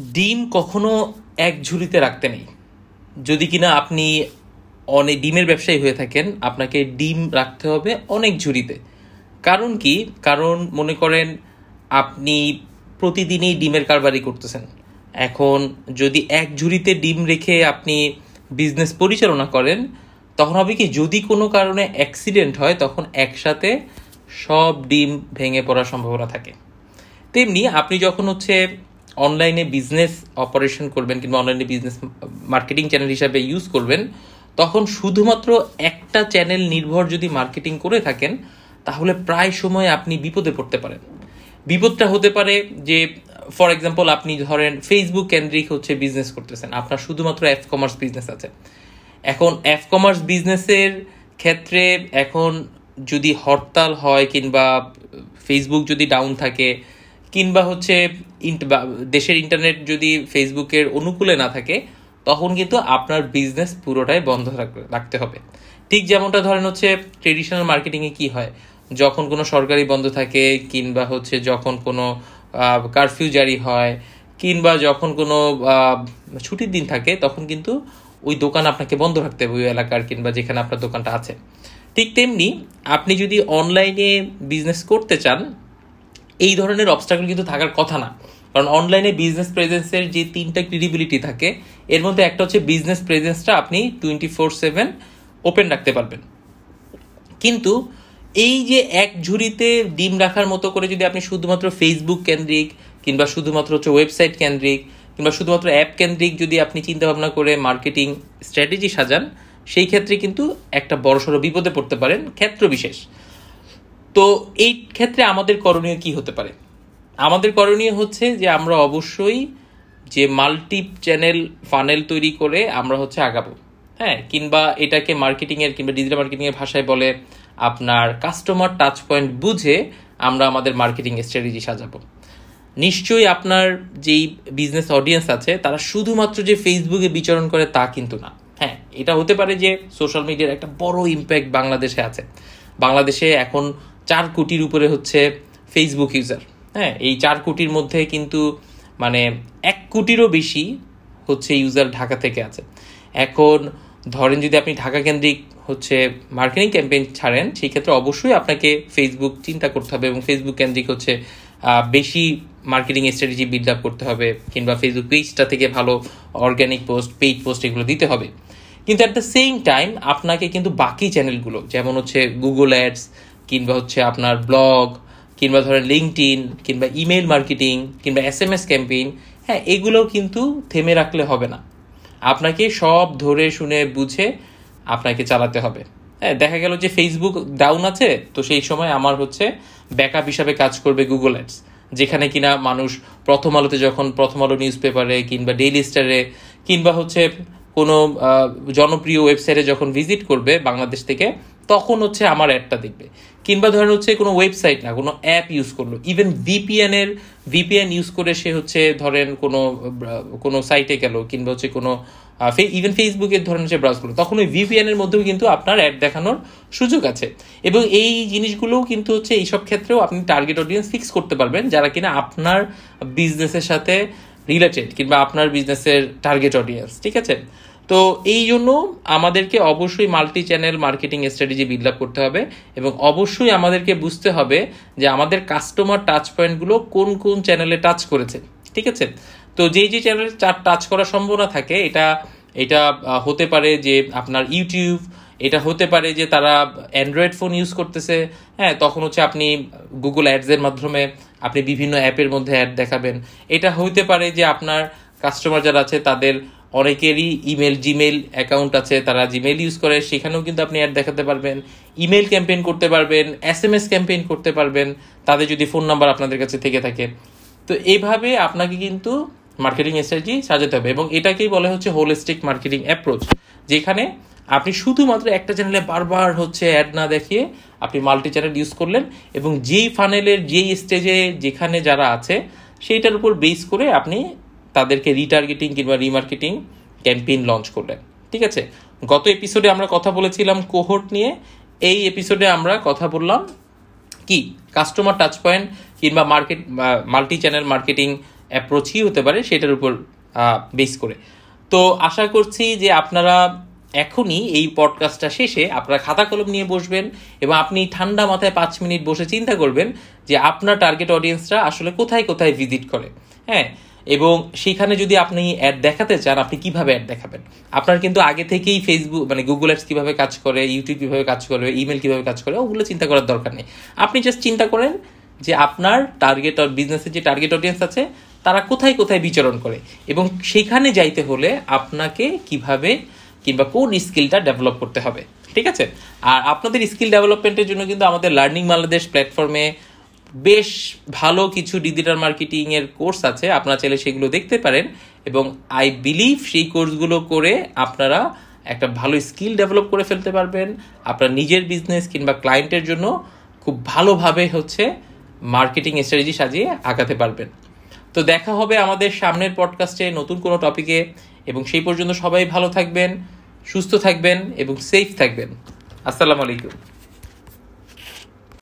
ডিম কখনো এক ঝুড়িতে রাখতে নেই। যদি কিনা আপনি অনেক ডিমের ব্যবসায়ী হয়ে থাকেন, আপনাকে ডিম রাখতে হবে অনেক ঝুড়িতে কারণ কি? কারণ মনে করেন আপনি প্রতিদিনই ডিমের কারবারি করতেছেন। এখন যদি এক ঝুড়িতে ডিম রেখে আপনি বিজনেস পরিচালনা করেন, তখন হবে কি? যদি কোনো কারণে অ্যাক্সিডেন্ট হয়, তখন একসাথে সব ডিম ভেঙে পড়ার সম্ভাবনা থাকে। তেমনি আপনি যখন হচ্ছে অনলাইনে বিজনেস অপারেশন করবেন কিংবা অনলাইনে বিজনেস মার্কেটিং চ্যানেল হিসাবে ইউজ করবেন, তখন শুধুমাত্র একটা চ্যানেল নির্ভর যদি মার্কেটিং করে থাকেন, তাহলে প্রায় সময় আপনি বিপদে পড়তে পারেন। বিপদটা হতে পারে যে ফর এক্সাম্পল আপনি ধরেন ফেসবুক কেন্দ্রিক হচ্ছে বিজনেস করতেছেন, আপনার শুধুমাত্র অ্যাপ কমার্স বিজনেস আছে। এখন অ্যাপ কমার্স বিজনেসের ক্ষেত্রে এখন যদি হরতাল হয় কিংবা ফেসবুক যদি ডাউন থাকে কিংবা হচ্ছে দেশের ইন্টারনেট যদি ফেসবুকের অনুকূলে না থাকে, তখন কিন্তু আপনার বিজনেস পুরোটাই বন্ধ রাখতে হবে। ঠিক যেমনটা ধরেন হচ্ছে ট্রেডিশনাল মার্কেটিংয়ে কি হয়? যখন কোনো সরকারি বন্ধ থাকে, কিংবা হচ্ছে যখন কোনো কারফিউ জারি হয়, কিংবা যখন কোনো ছুটির দিন থাকে, তখন কিন্তু ওই দোকান আপনাকে বন্ধ রাখতে হবে, ওই এলাকার কিংবা যেখানে আপনার দোকানটা আছে। ঠিক তেমনি আপনি যদি অনলাইনে বিজনেস করতে চান এই ধরনের অবস্টাকল কিন্তু থাকার কথা না। কারণ অনলাইনে বিজনেস প্রেজেন্সের যে তিনটা ক্রেডিবিলিটি থাকে, এর মধ্যে একটা হচ্ছে বিজনেস প্রেজেন্সটা আপনি টোয়েন্টি ফোর সেভেন ওপেন রাখতে পারবেন। কিন্তু এই যে এক ঝুড়িতে ডিম রাখার মতো করে যদি আপনি শুধুমাত্র ফেসবুক কেন্দ্রিক কিংবা শুধুমাত্র হচ্ছে ওয়েবসাইট কেন্দ্রিক কিংবা শুধুমাত্র অ্যাপ কেন্দ্রিক যদি আপনি চিন্তা ভাবনা করে মার্কেটিং স্ট্র্যাটেজি সাজান, সেই ক্ষেত্রে কিন্তু একটা বড়সড় বিপদে পড়তে পারেন ক্ষেত্র বিশেষ তো এই ক্ষেত্রে আমাদের করণীয় কি হতে পারে? আমাদের করণীয় হচ্ছে যে আমরা অবশ্যই যে মাল্টি চ্যানেল ফানেল তৈরি করে আমরা হচ্ছে আগাবো। হ্যাঁ কিংবা এটাকে মার্কেটিংয়ের কিংবা ডিজিটাল মার্কেটিংয়ের ভাষায় বলে আপনার কাস্টমার টাচ পয়েন্ট বুঝে আমরা আমাদের মার্কেটিং স্ট্র্যাটেজি সাজাবো। নিশ্চয়ই আপনার যেই বিজনেস অডিয়েন্স আছে, তারা শুধুমাত্র যে ফেসবুকে বিচরণ করে তা কিন্তু না। হ্যাঁ এটা হতে পারে যে সোশ্যাল মিডিয়ার একটা বড় ইম্প্যাক্ট বাংলাদেশে আছে। বাংলাদেশে এখন চার কোটির উপরে হচ্ছে ফেসবুক ইউজার হ্যাঁ এই চার কোটির মধ্যে কিন্তু মানে এক কোটিরও বেশি হচ্ছে ইউজার ঢাকা থেকে আছে। এখন ধরেন যদি আপনি ঢাকা কেন্দ্রিক হচ্ছে মার্কেটিং ক্যাম্পেইন ছাড়েন, সেই ক্ষেত্রে অবশ্যই আপনাকে ফেসবুক চিন্তা করতে হবে এবং ফেসবুক কেন্দ্রিক হচ্ছে বেশি মার্কেটিং স্ট্র্যাটেজি বিল্ড আপ করতে হবে কিংবা ফেসবুক পেজটা থেকে ভালো অর্গ্যানিক পোস্ট পেইড পোস্ট এগুলো দিতে হবে। কিন্তু অ্যাট দ্য সেম টাইম আপনাকে কিন্তু বাকি চ্যানেলগুলো যেমন হচ্ছে গুগল অ্যাডস কিংবা হচ্ছে আপনার ব্লগ কিংবা ধরেন লিঙ্কড ইন কিংবা ইমেল মার্কেটিং কিংবা এস এম এস ক্যাম্পেইন হ্যাঁ এগুলোও কিন্তু থেমে রাখলে হবে না। আপনাকে সব ধরে শুনে বুঝে আপনাকে চালাতে হবে। হ্যাঁ দেখা গেল যে ফেসবুক ডাউন আছে, তো সেই সময় আমার হচ্ছে ব্যাকআপ হিসাবে কাজ করবে গুগল অ্যাডস যেখানে কিনা মানুষ প্রথম আলোতে যখন প্রথম আলো নিউজ পেপারে কিংবা ডেইলি স্টারে কিংবা হচ্ছে কোনো জনপ্রিয় ওয়েবসাইটে যখন ভিজিট করবে বাংলাদেশ থেকে, তখন হচ্ছে আমার অ্যাডটা দেখবে। কিংবা ধরেন হচ্ছে কোনো ওয়েবসাইট না, কোনো অ্যাপ ইউজ করল। ইভেন ভিপিএন এর ভিপিএন ইউজ করে সে হচ্ছে ধরেন কোনো কোনো সাইটে গেল কিংবা হচ্ছে কোনো ইভেন ফেসবুকের ধরেন হচ্ছে ব্রাউজ করল। তখন ওই ভিপিএন এর মধ্যেও কিন্তু আপনার অ্যাড দেখানোর সুযোগ আছে। এবং এই জিনিসগুলোও কিন্তু হচ্ছে এইসব ক্ষেত্রেও আপনি টার্গেট অডিয়েন্স ফিক্স করতে পারবেন, যারা কিনা আপনার বিজনেসের সাথে রিলেটেড কিংবা আপনার বিজনেসের টার্গেট অডিয়েন্স ঠিক আছে? তো এই জন্য আমাদেরকে অবশ্যই multi channel marketing strategy build up করতে হবে এবং অবশ্যই আমাদেরকে বুঝতে হবে যে আমাদের কাস্টমার টাচ পয়েন্টগুলো কোন কোন চ্যানেলে টাচ করেছে, ঠিক আছে? তো যেই যে চ্যানেলে টাচ করার সম্ভাবনা থাকে, এটা এটা হতে পারে যে আপনার ইউটিউব এটা হতে পারে যে তারা অ্যান্ড্রয়েড ফোন ইউজ করতেছে হ্যাঁ তখন হচ্ছে আপনি গুগল অ্যাডসের মাধ্যমে আপনি বিভিন্ন অ্যাপের মধ্যে অ্যাড দেখাবেন। এটা হইতে পারে যে আপনার কাস্টমার যারা আছে তাদের অনেকেরই ইমেল জিমেল অ্যাকাউন্ট আছে, তারা জিমেল ইউজ করে, সেখানেও কিন্তু আপনি অ্যাড দেখাতে পারবেন। ইমেল ক্যাম্পেইন করতে পারবেন এস এম এস ক্যাম্পেইন করতে পারবেন তাদের যদি ফোন নাম্বার আপনাদের কাছে থেকে থাকে। তো এইভাবে আপনাকে কিন্তু মার্কেটিং স্ট্র্যাটেজি সাজাতে হবে এবং এটাকেই বলে হচ্ছে হোলিস্টিক মার্কেটিং অ্যাপ্রোচ যেখানে আপনি শুধুমাত্র একটা চ্যানেলে বারবার হচ্ছে অ্যাড না দেখিয়ে আপনি মাল্টি চ্যানেল ইউজ করলেন এবং যেই ফানেলের যেই স্টেজে যেখানে যারা আছে, সেইটার উপর বেস করে আপনি তাদেরকে রিটার্গেটিং কিংবা রিমার্কেটিং ক্যাম্পেইন লঞ্চ করলেন। ঠিক আছে? গত এপিসোডে আমরা কথা বলেছিলাম কোহোর্ট নিয়ে। এই এপিসোডে আমরা কথা বললাম কি? কাস্টমার টাচ পয়েন্ট কিংবা মার্কেট মাল্টি চ্যানেল মার্কেটিং অ্যাপ্রোচই হতে পারে সেটার উপর বেস করে। তো আশা করছি যে আপনারা এখনই এই পডকাস্টটা শেষে আপনারা খাতা কলম নিয়ে বসবেন এবং আপনি ঠান্ডা মাথায় পাঁচ মিনিট বসে চিন্তা করবেন যে আপনার টার্গেট অডিয়েন্সরা আসলে কোথায় কোথায় ভিজিট করে। হ্যাঁ? এবং সেখানে যদি আপনি অ্যাড দেখাতে চান, আপনি কীভাবে অ্যাড দেখাবেন? আপনার কিন্তু আগে থেকেই ফেসবুক মানে গুগল অ্যাডস কীভাবে কাজ করে ইউটিউব কীভাবে কাজ করে ইমেল কীভাবে কাজ করে, ওগুলো চিন্তা করার দরকার নেই। আপনি জাস্ট চিন্তা করেন যে আপনার টার্গেট বিজনেসের যে টার্গেট অডিয়েন্স আছে, তারা কোথায় কোথায় বিচরণ করে এবং সেখানে যাইতে হলে আপনাকে কীভাবে কিংবা কোন স্কিলটা ডেভেলপ করতে হবে। ঠিক আছে? আর আপনাদের স্কিল ডেভেলপমেন্টের জন্য কিন্তু আমাদের লার্নিং বাংলাদেশ প্ল্যাটফর্মে বেশ ভালো কিছু ডিজিটাল মার্কেটিং এর কোর্স আছে, আপনারা চাইলে সেগুলো দেখতে পারেন এবং আই বিলিভ সেই কোর্সগুলো করে আপনারা একটা ভালো স্কিল ডেভেলপ করে ফেলতে পারবেন। আপনার নিজের বিজনেস কিংবা ক্লায়েন্টের জন্য খুব ভালোভাবে হচ্ছে মার্কেটিং স্ট্র্যাটেজি সাজিয়ে আগাতে পারবেন। তো দেখা হবে আমাদের সামনের পডকাস্টে নতুন কোনো টপিকে এবং সেই পর্যন্ত সবাই ভালো থাকবেন, সুস্থ থাকবেন এবং সেফ থাকবেন। আসসালামু আলাইকুম।